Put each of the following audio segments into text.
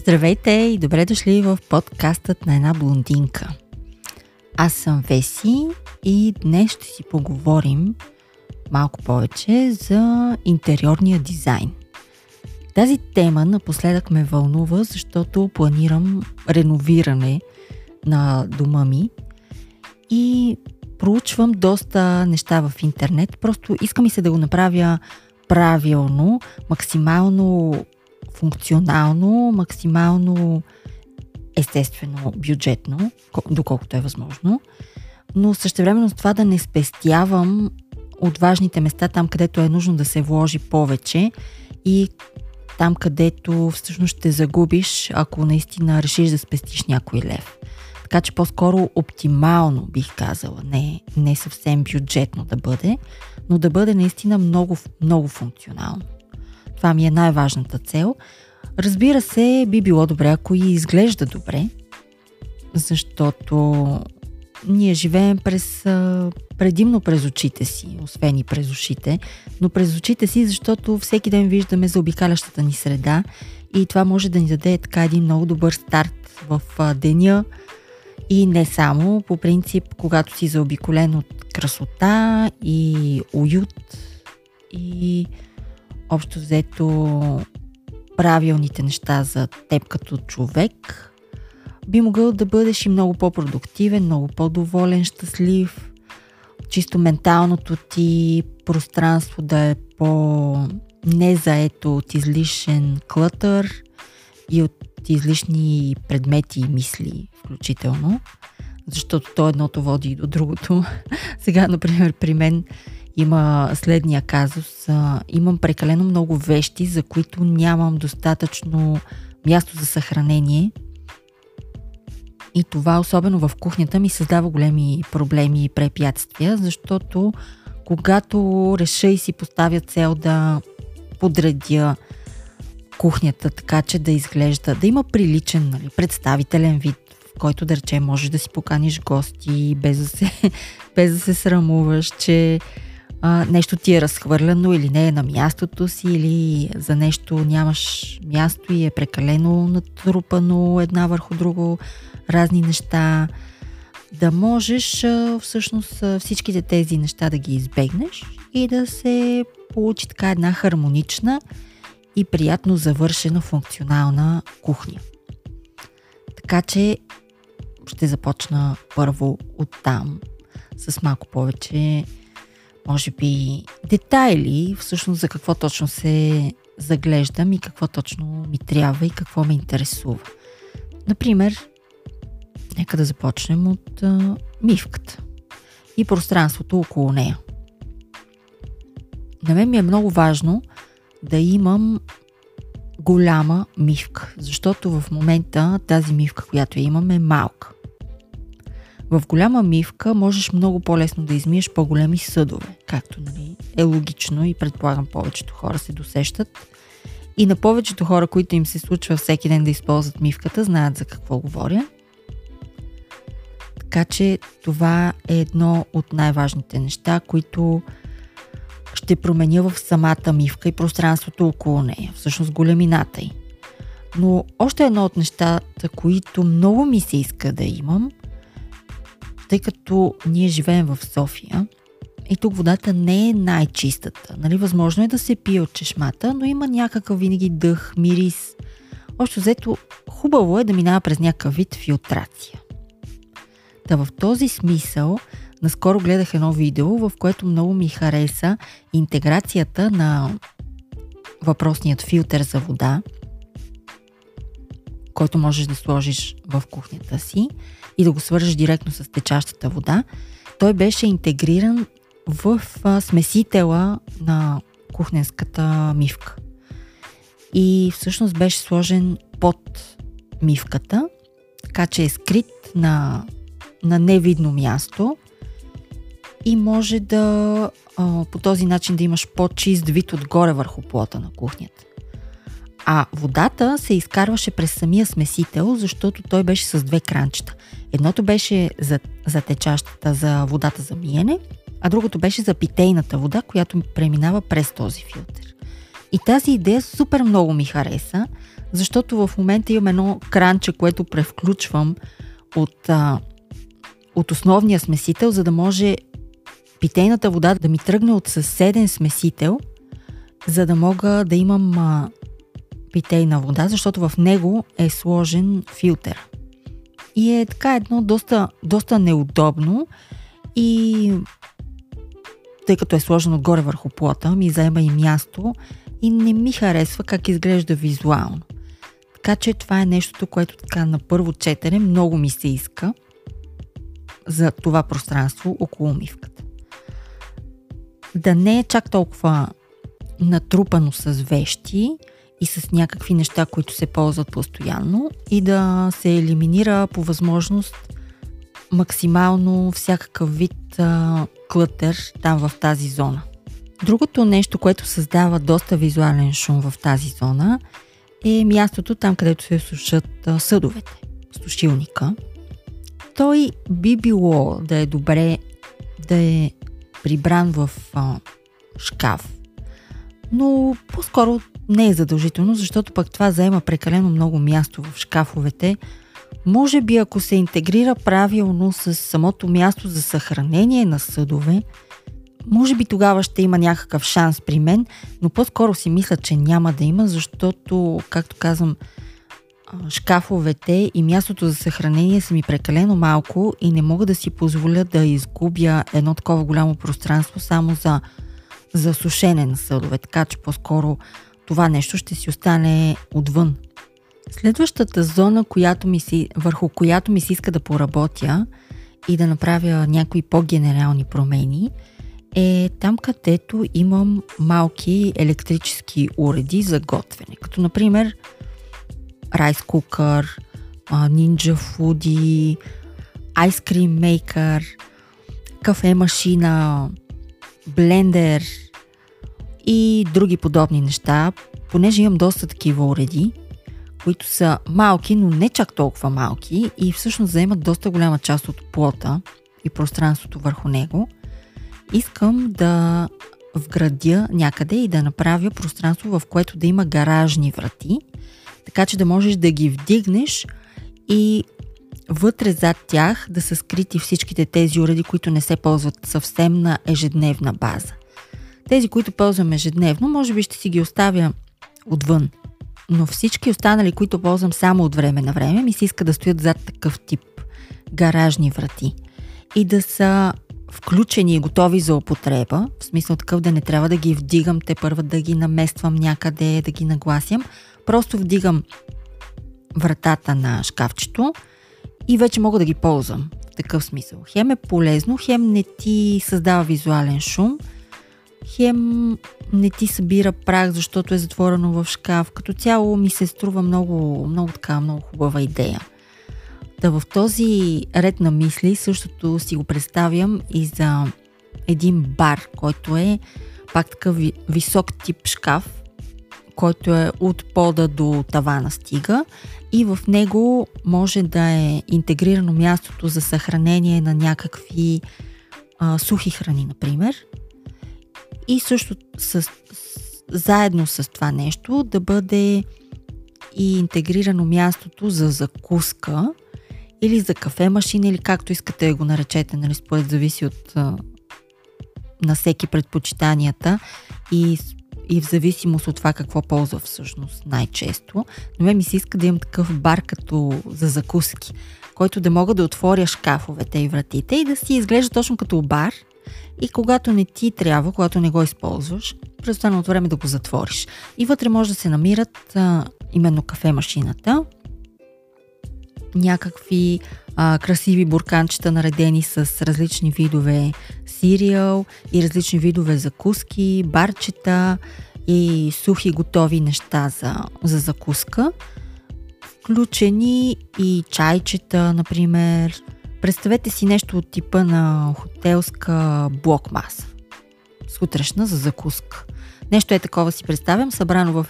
Здравейте и добре дошли в подкастът на една блондинка. Аз съм Веси и днес ще си поговорим малко повече за интериорния дизайн. Тази тема напоследък ме вълнува, защото планирам реновиране на дома ми и проучвам доста неща в интернет. Просто искам и се да го направя правилно, максимално функционално, максимално естествено бюджетно, доколкото е възможно, но същевременно с това да не спестявам от важните места, там където е нужно да се вложи повече и там където всъщност ще загубиш, ако наистина решиш да спестиш някой лев. Така че по-скоро оптимално бих казала, не, не съвсем бюджетно да бъде, но да бъде наистина много, много функционално. Това ми е най-важната цел. Разбира се, би било добре, ако и изглежда добре, защото ние живеем през, предимно през очите си, освен и през ушите, но през очите си, защото всеки ден виждаме за обикалящата ни среда и това може да ни даде така един много добър старт в деня и не само, по принцип, когато си заобиколен от красота и уют и общо взето правилните неща за теб като човек, би могъл да бъдеш и много по-продуктивен, много по-доволен, щастлив, чисто менталното ти пространство да е по незаето от излишен клътър и от излишни предмети и мисли включително, защото то едното води и до другото. Сега, например, при мен има следния казус. Имам прекалено много вещи, за които нямам достатъчно място за съхранение. И това, особено в кухнята, ми създава големи проблеми и препятствия, защото когато реша и си поставя цел да подредя кухнята така, че да изглежда, да има приличен, нали, представителен вид, в който да речем можеш да си поканиш гости, без да се, без да се срамуваш, че а, нещо ти е разхвърляно или не е на мястото си, или за нещо нямаш място и е прекалено натрупано една върху друго, разни неща. Да можеш а, всъщност всичките тези неща да ги избегнеш и да се получи така една хармонична и приятно завършена функционална кухня. Така че ще започна първо от там с малко повече може би, детайли, всъщност за какво точно се заглеждам и какво точно ми трябва и какво ме интересува. Например, нека да започнем от а, мивката и пространството около нея. На мен ми е много важно да имам голяма мивка, защото в момента тази мивка, която имам е малка. В голяма мивка можеш много по-лесно да измиеш по-големи съдове, както нали, е логично и предполагам повечето хора се досещат. И на повечето хора, които им се случва всеки ден да използват мивката, знаят за какво говоря. Така че това е едно от най-важните неща, които ще променя в самата мивка и пространството около нея, всъщност големината й. Но още едно от нещата, които много ми се иска да имам, тъй като ние живеем в София и тук водата не е най-чистата. Нали, възможно е да се пие от чешмата, но има някакъв винаги дъх, мирис. Общо взето, хубаво е да минава през някакъв вид филтрация. Та в този смисъл, наскоро гледах едно видео, в което много ми хареса интеграцията на въпросният филтър за вода, който можеш да сложиш в кухнята си и да го свържеш директно с течащата вода, той беше интегриран в смесителя на кухненската мивка. И всъщност беше сложен под мивката, така че е скрит на, на невидно място и може да по този начин да имаш по-чист вид отгоре върху плота на кухнята. А водата се изкарваше през самия смесител, защото той беше с две кранчета. Едното беше за, за течащата, за водата за миене, а другото беше за питейната вода, която преминава през този филтър. И тази идея супер много ми хареса, защото в момента имам едно кранче, което превключвам от, а, от основния смесител, за да може питейната вода да ми тръгне от съседен смесител, за да мога да имам а, питейна вода, защото в него е сложен филтър. И е така едно доста, доста неудобно и тъй като е сложен отгоре върху плота, ми заема и място и не ми харесва как изглежда визуално. Така че това е нещото, което така на първо четене много ми се иска за това пространство около умивката. Да не е чак толкова натрупано с вещи и с някакви неща, които се ползват постоянно и да се елиминира по възможност максимално всякакъв вид а, клътер там в тази зона. Другото нещо, което създава доста визуален шум в тази зона е мястото там, където се сушат а, съдовете, сушилника. Той би било да е добре да е прибран в а, шкаф, но по-скоро не е задължително, защото пък това заема прекалено много място в шкафовете. Може би ако се интегрира правилно с самото място за съхранение на съдове, може би тогава ще има някакъв шанс при мен, но по-скоро си мисля, че няма да има, защото, както казвам, шкафовете и мястото за съхранение са ми прекалено малко и не мога да си позволя да изгубя едно такова голямо пространство само за, за сушене на съдове, така че по-скоро това нещо ще си остане отвън. Следващата зона, която ми си, върху която ми се иска да поработя и да направя някои по-генерални промени, е там, където имам малки електрически уреди за готвене, като например Cooker, Ninja Foodie, Ice Cream Maker, кафе машина, блендер и други подобни неща, понеже имам доста такива уреди, които са малки, но не чак толкова малки и всъщност заемат доста голяма част от плота и пространството върху него, искам да вградя някъде и да направя пространство, в което да има гаражни врати, така че да можеш да ги вдигнеш и вътре зад тях да са скрити всичките тези уреди, които не се ползват съвсем на ежедневна база. Тези, които ползвам ежедневно, може би ще си ги оставя отвън. Но всички останали, които ползвам само от време на време, ми се иска да стоят зад такъв тип гаражни врати и да са включени и готови за употреба, в смисъл такъв да не трябва да ги вдигам, те първа да ги намествам някъде, да ги нагласям. Просто вдигам вратата на шкафчето и вече мога да ги ползвам в такъв смисъл. Хем е полезно, хем не ти създава визуален шум – хем не ти събира прах, защото е затворено в шкаф. Като цяло ми се струва много, много така, много хубава идея. Да в този ред на мисли същото си го представям и за един бар, който е пак такъв висок тип шкаф, който е от пода до тавана стига и в него може да е интегрирано мястото за съхранение на някакви а, сухи храни, например, и също с, с, заедно с това нещо да бъде и интегрирано мястото за закуска или за кафе машина или както искате да го наречете, нали, според зависи от на всеки предпочитанията и, и в зависимост от това какво ползва всъщност най-често. Но ме ми се иска да имам такъв бар като за закуски, който да мога да отворя шкафовете и вратите и да си изглежда точно като бар – и когато не ти трябва, когато не го използваш, през останалото време да го затвориш. И вътре може да се намират а, именно кафе машината, някакви а, красиви бурканчета, наредени с различни видове сириал и различни видове закуски, барчета и сухи готови неща за, за закуска. Включени и чайчета, например, Представете си нещо от типа на хотелска блокмаса. Сутрешна за закуска. Нещо е такова си представям, събрано в,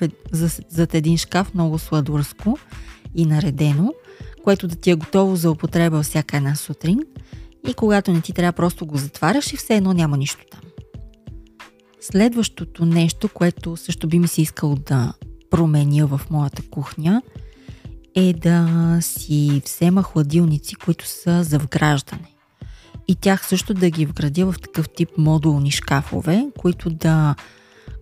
зад един шкаф, много сладурско и наредено, което да ти е готово за употреба всяка една сутрин и когато не ти трябва, просто го затваряш и все едно няма нищо там. Следващото нещо, което също би ми се искало да променя в моята кухня, е да си взема хладилници, които са за вграждане. И тях също да ги вградя в такъв тип модулни шкафове, които да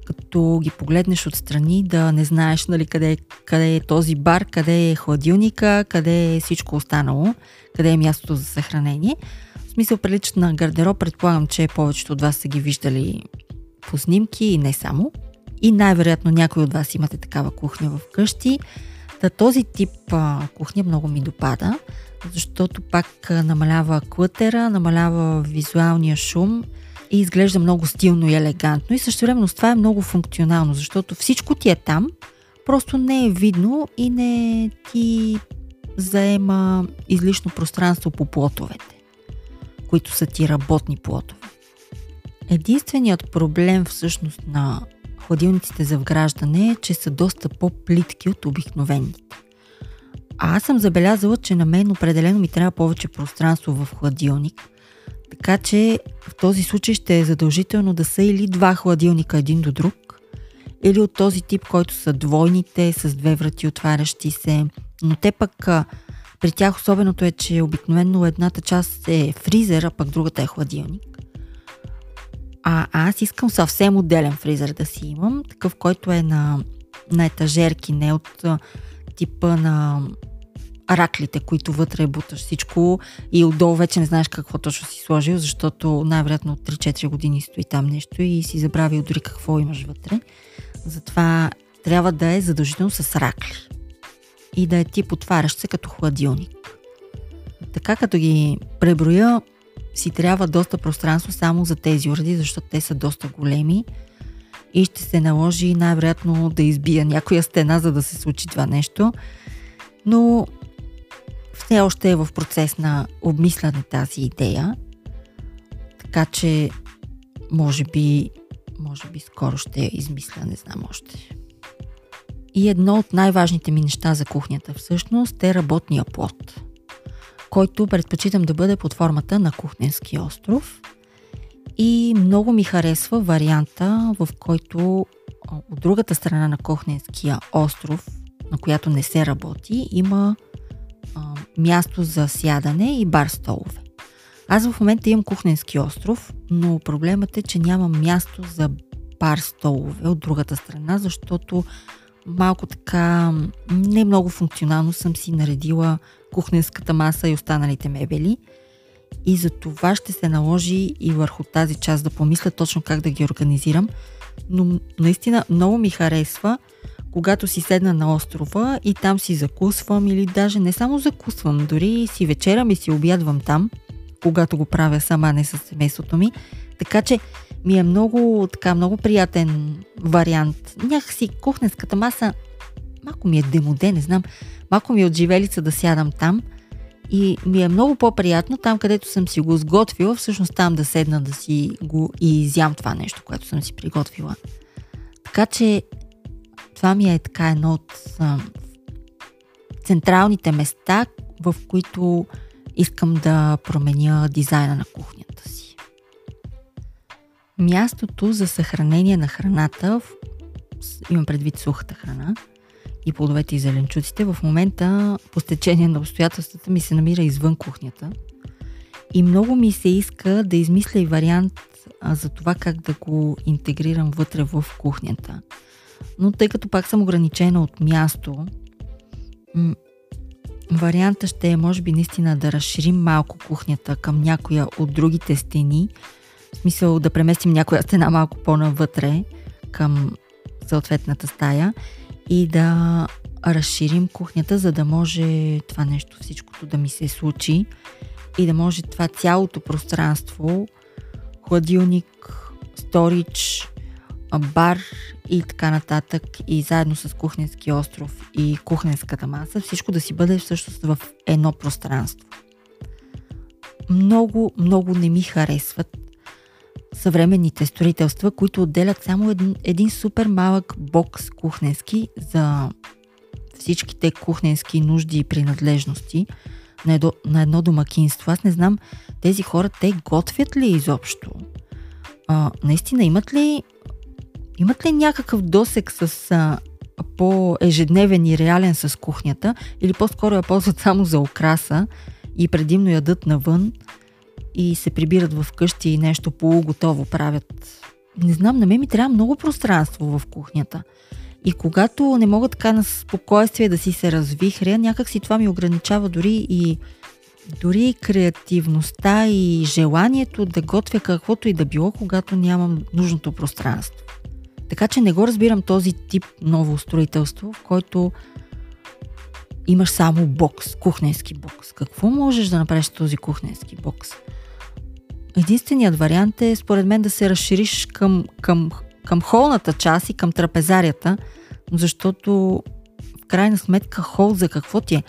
като ги погледнеш отстрани, да не знаеш нали, къде, къде е този бар, къде е хладилника, къде е всичко останало, къде е мястото за съхранение. В смисъл приличат на гардероб, предполагам, че повечето от вас са ги виждали по снимки и не само. И най-вероятно някой от вас имате такава кухня в къщи. Та този тип а, кухня много ми допада, защото пак намалява клътера, намалява визуалния шум и изглежда много стилно и елегантно. И също време това е много функционално, защото всичко ти е там, просто не е видно и не ти заема излишно пространство по плотовете, които са ти работни плотове. Единственият проблем всъщност на хладилниците за вграждане е, че са доста по-плитки от обикновените. А аз съм забелязала, че на мен определено ми трябва повече пространство в хладилник, така че в този случай ще е задължително да са или два хладилника един до друг, или от този тип, който са двойните, с две врати отварящи се. Но те пък при тях особеното е, че обикновено едната част е фризер, а пък другата е хладилник. А аз искам съвсем отделен фризер да си имам, такъв, който е на, на етажерки, не от типа на раклите, които вътре буташ всичко и отдолу вече не знаеш какво точно си сложил, защото най-вероятно от 3-4 години стои там нещо и си забравил дори какво имаш вътре. Затова трябва да е задължително с ракли и да е тип отварящ се като хладилник. Така като ги преброя, си трябва доста пространство само за тези уреди, защото те са доста големи и ще се наложи най-вероятно да избия някоя стена, за да се случи това нещо. Но все още е в процес на обмисляне тази идея, така че може би, може би скоро ще я измисля, не знам още. И едно от най-важните ми неща за кухнята всъщност е работния плод, който предпочитам да бъде под формата на кухненски остров. И много ми харесва варианта, в който от другата страна на кухненския остров, на която не се работи, има място за сядане и бар столове. Аз в момента имам кухненски остров, но проблемът е, че няма място за бар столове от другата страна, защото малко така не много функционално съм си наредила кухненската маса и останалите мебели. И за това ще се наложи и върху тази част да помисля точно как да ги организирам. Но наистина много ми харесва когато си седна на острова и там си закусвам или даже не само закусвам, дори си вечерям и си обядвам там, когато го правя сама, не с семейството ми. Така че ми е много, така, много приятен вариант. Някакси кухненската маса малко ми е демоде, не знам, малко ми е от живелица да сядам там и ми е много по-приятно там, където съм си го сготвила, всъщност там да седна да си го и изям това нещо, което съм си приготвила. Така че това ми е така едно от а, централните места, в които искам да променя дизайна на кухнята си. Мястото за съхранение на храната, имам предвид сухата храна, и плодовете и зеленчуците, в момента по стечение на обстоятелствата ми се намира извън кухнята. И много ми се иска да измисля и вариант а, за това как да го интегрирам вътре в кухнята но тъй като пак съм ограничена от място, м- варианта ще е може би наистина да разширим малко кухнята към някоя от другите стени, в смисъл да преместим някоя стена малко по-навътре към съответната стая и да разширим кухнята, за да може това нещо, всичкото да ми се случи и да може това цялото пространство, хладилник, сторич, бар и така нататък и заедно с кухненски остров и кухненската маса, всичко да си бъде всъщност в едно пространство. Много, много не ми харесват съвременните строителства, които отделят само един, един супер малък бокс кухненски за всичките кухненски нужди и принадлежности на едно, на едно домакинство. Аз не знам, тези хора, те готвят ли изобщо? А, наистина, имат ли имат ли някакъв досек с а, по-ежедневен и реален с кухнята, или по-скоро я ползват само за окраса и предимно ядат навън и се прибират в къщи и нещо полуготово правят. Не знам, на мен ми трябва много пространство в кухнята. И когато не мога така на спокойствие да си се развихря, някак си това ми ограничава дори и дори и креативността и желанието да готвя каквото и да било, когато нямам нужното пространство. Така че не го разбирам този тип ново строителство, в който имаш само бокс, кухненски бокс. Какво можеш да направиш с този кухненски бокс? Единственият вариант е, според мен, да се разшириш към, към, към холната част и към трапезарията, защото в крайна сметка хол за какво ти е?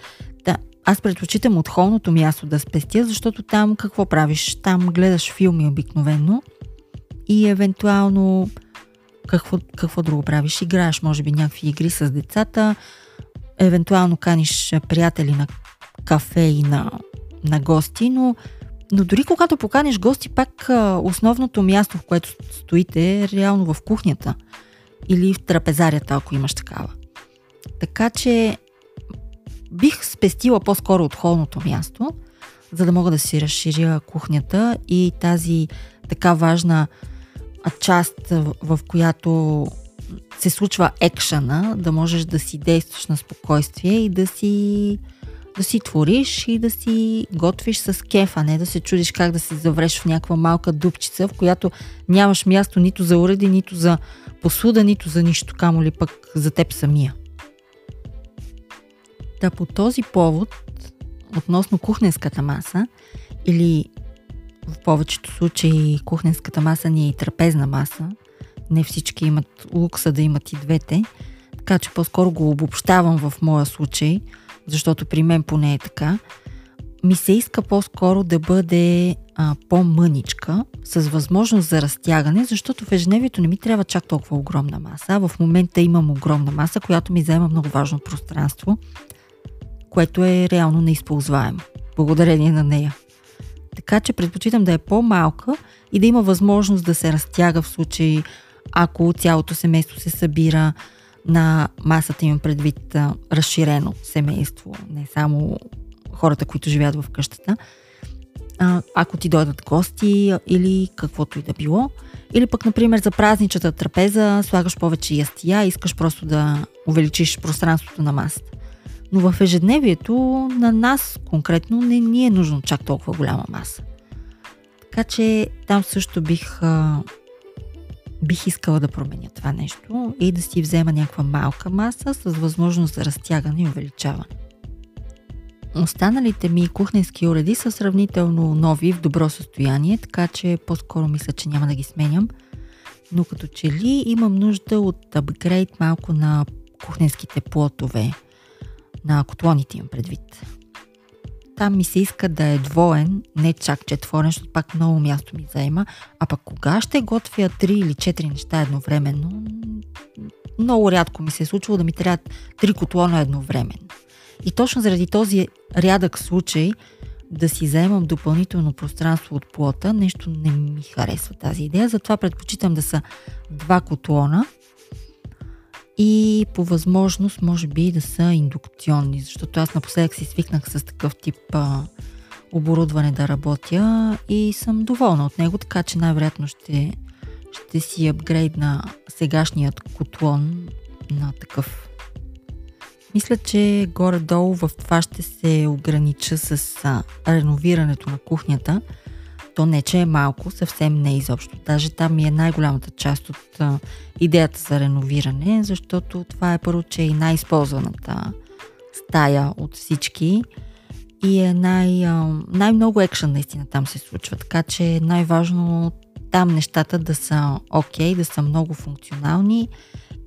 Да, аз предпочитам от холното място да спестя, защото там какво правиш? Там гледаш филми обикновено и евентуално какво, какво друго правиш? Играеш, може би, някакви игри с децата, евентуално каниш приятели на кафе и на, на гости, но, но дори когато поканиш гости, пак основното място, в което стоите е реално в кухнята или в трапезарията, ако имаш такава. Така че бих спестила по-скоро от холното място, за да мога да си разширя кухнята и тази така важна част, в която се случва екшена, да можеш да си действаш на спокойствие и да си, да си твориш и да си готвиш с кеф, а не да се чудиш как да се завреш в някаква малка дупчица, в която нямаш място нито за уреди, нито за посуда, нито за нищо, камо ли пък за теб самия. Та по този повод, относно кухненската маса, или в повечето случаи кухненската маса ни е и трапезна маса. Не всички имат лукса да имат и двете. Така че по-скоро го обобщавам в моя случай, защото при мен поне е така. Ми се иска по-скоро да бъде а, по-мъничка, с възможност за разтягане, защото в ежедневието не ми трябва чак толкова огромна маса. В момента имам огромна маса, която ми заема много важно пространство, което е реално неизползваемо. Благодарение на нея. Така че предпочитам да е по-малка и да има възможност да се разтяга в случай, ако цялото семейство се събира на масата им предвид разширено семейство, не само хората, които живеят в къщата. А, ако ти дойдат гости или каквото и да било. Или пък, например, за празничната трапеза слагаш повече ястия, искаш просто да увеличиш пространството на масата. Но в ежедневието на нас конкретно не ни е нужно чак толкова голяма маса. Така че там също бих, бих искала да променя това нещо и да си взема някаква малка маса с възможност за разтягане и увеличаване. Останалите ми кухненски уреди са сравнително нови, в добро състояние, така че по-скоро мисля, че няма да ги сменям. Но като че ли имам нужда от апгрейд малко на кухненските плотове – на котлоните им предвид. Там ми се иска да е двоен, не чак четворен, защото пак много място ми заема. А пък кога ще готвя три или четири неща едновременно, много рядко ми се е случвало да ми трябват три котлона едновременно. И точно заради този рядък случай да си заемам допълнително пространство от плота, нещо не ми харесва тази идея. Затова предпочитам да са два котлона – и по възможност може би да са индукционни, защото аз напоследък си свикнах с такъв тип а, оборудване да работя и съм доволна от него, така че най-вероятно ще, ще си апгрейдна сегашният котлон на такъв. Мисля, че горе-долу в това ще се огранича с а, реновирането на кухнята – то не, че е малко, съвсем не изобщо. Даже там ми е най-голямата част от а, идеята за реновиране, защото това е първо, че е най-използваната стая от всички и е най- а, най-много екшен наистина там се случва. Така че е най-важно там нещата да са окей, okay, да са много функционални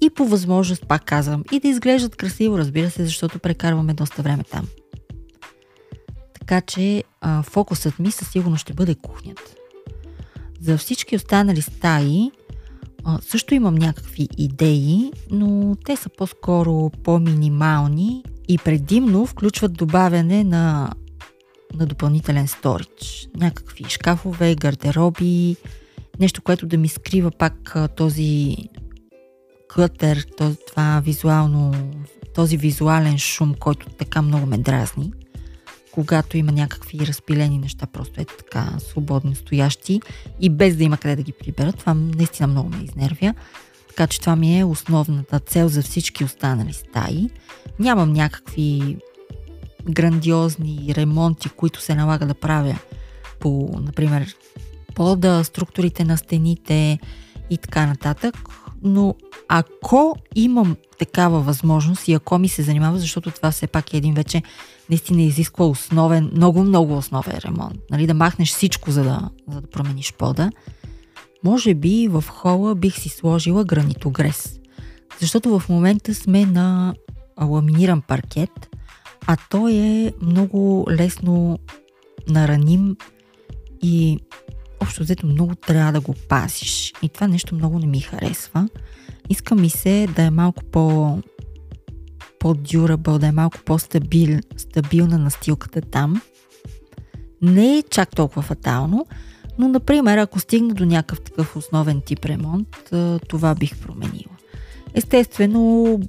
и по възможност, пак казвам, и да изглеждат красиво, разбира се, защото прекарваме доста време там. Така че а, фокусът ми със сигурност ще бъде кухнята. За всички останали стаи а, също имам някакви идеи, но те са по-скоро по-минимални и предимно включват добавяне на, на допълнителен сторич. Някакви шкафове, гардероби, нещо, което да ми скрива пак а, този кътер, това визуално, този визуален шум, който така много ме дразни, когато има някакви разпилени неща, просто е така свободно стоящи и без да има къде да ги приберат. Това наистина много ме изнервя. Така че това ми е основната цел за всички останали стаи. Нямам някакви грандиозни ремонти, които се налага да правя по, например, пода, структурите на стените и така нататък. Но ако имам такава възможност и ако ми се занимава, защото това все пак е един вече наистина изисква основен, много, много основен ремонт. Нали, да махнеш всичко, за да, за да промениш пода. Може би в хола бих си сложила гранитогрес. Защото в момента сме на ламиниран паркет, а той е много лесно нараним и общо взето много трябва да го пазиш. И това нещо много не ми харесва. Иска ми се да е малко по по-дюрабъл, да е малко по-стабилна настилката там. Не е чак толкова фатално, но, например, ако стигна до някакъв такъв основен тип ремонт, това бих променила. Естествено,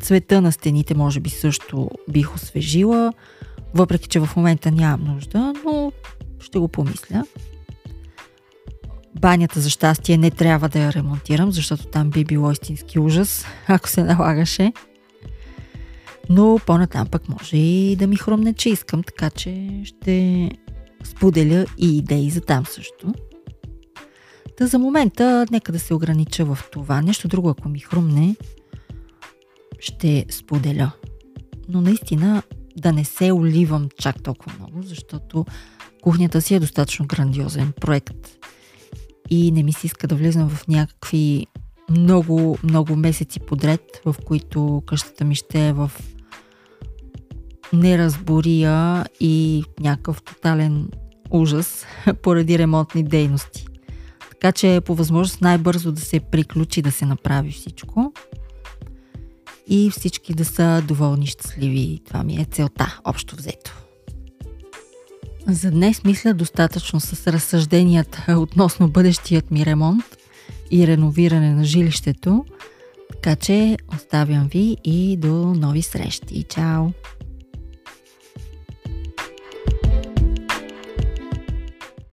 цвета на стените може би също бих освежила, въпреки че в момента нямам нужда, но ще го помисля. Банята за щастие не трябва да я ремонтирам, защото там би било истински ужас, ако се налагаше. Но по-натам пък може и да ми хрумне, че искам, така че ще споделя и идеи за там също. Та за момента нека да се огранича в това. Нещо друго, ако ми хрумне, ще споделя. Но наистина да не се оливам чак толкова много, защото кухнята си е достатъчно грандиозен проект и не ми се иска да влизам в някакви много, много месеци подред, в които къщата ми ще е в неразбория и някакъв тотален ужас поради ремонтни дейности. Така че по възможност най-бързо да се приключи, да се направи всичко и всички да са доволни, щастливи. Това ми е целта, общо взето. За днес мисля достатъчно с разсъжденията относно бъдещият ми ремонт и реновиране на жилището, така че оставям ви и до нови срещи. Чао!